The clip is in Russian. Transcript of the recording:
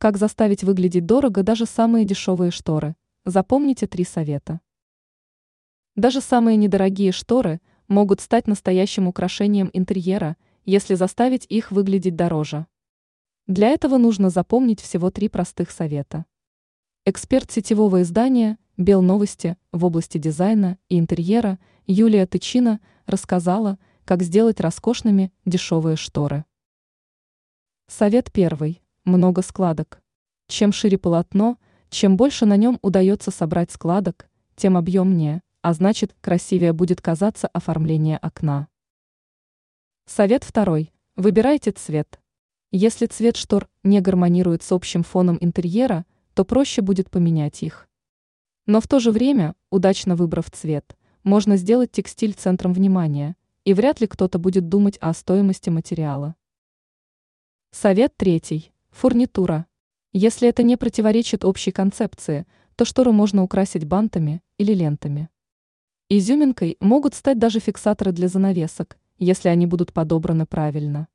Как заставить выглядеть дорого даже самые дешевые шторы? Запомните три совета. Даже самые недорогие шторы могут стать настоящим украшением интерьера, если заставить их выглядеть дороже. Для этого нужно запомнить всего три простых совета. Эксперт сетевого издания «Бел новости» в области дизайна и интерьера Юлия Тычина рассказала, как сделать роскошными дешевые шторы. Совет первый. Много складок. Чем шире полотно, чем больше на нем удается собрать складок, тем объемнее, а значит красивее будет казаться оформление окна. Совет второй. Выбирайте цвет. Если цвет штор не гармонирует с общим фоном интерьера, то проще будет поменять их. Но в то же время, удачно выбрав цвет, можно сделать текстиль центром внимания, и вряд ли кто-то будет думать о стоимости материала. Совет третий. Фурнитура. Если это не противоречит общей концепции, то штору можно украсить бантами или лентами. Изюминкой могут стать даже фиксаторы для занавесок, если они будут подобраны правильно.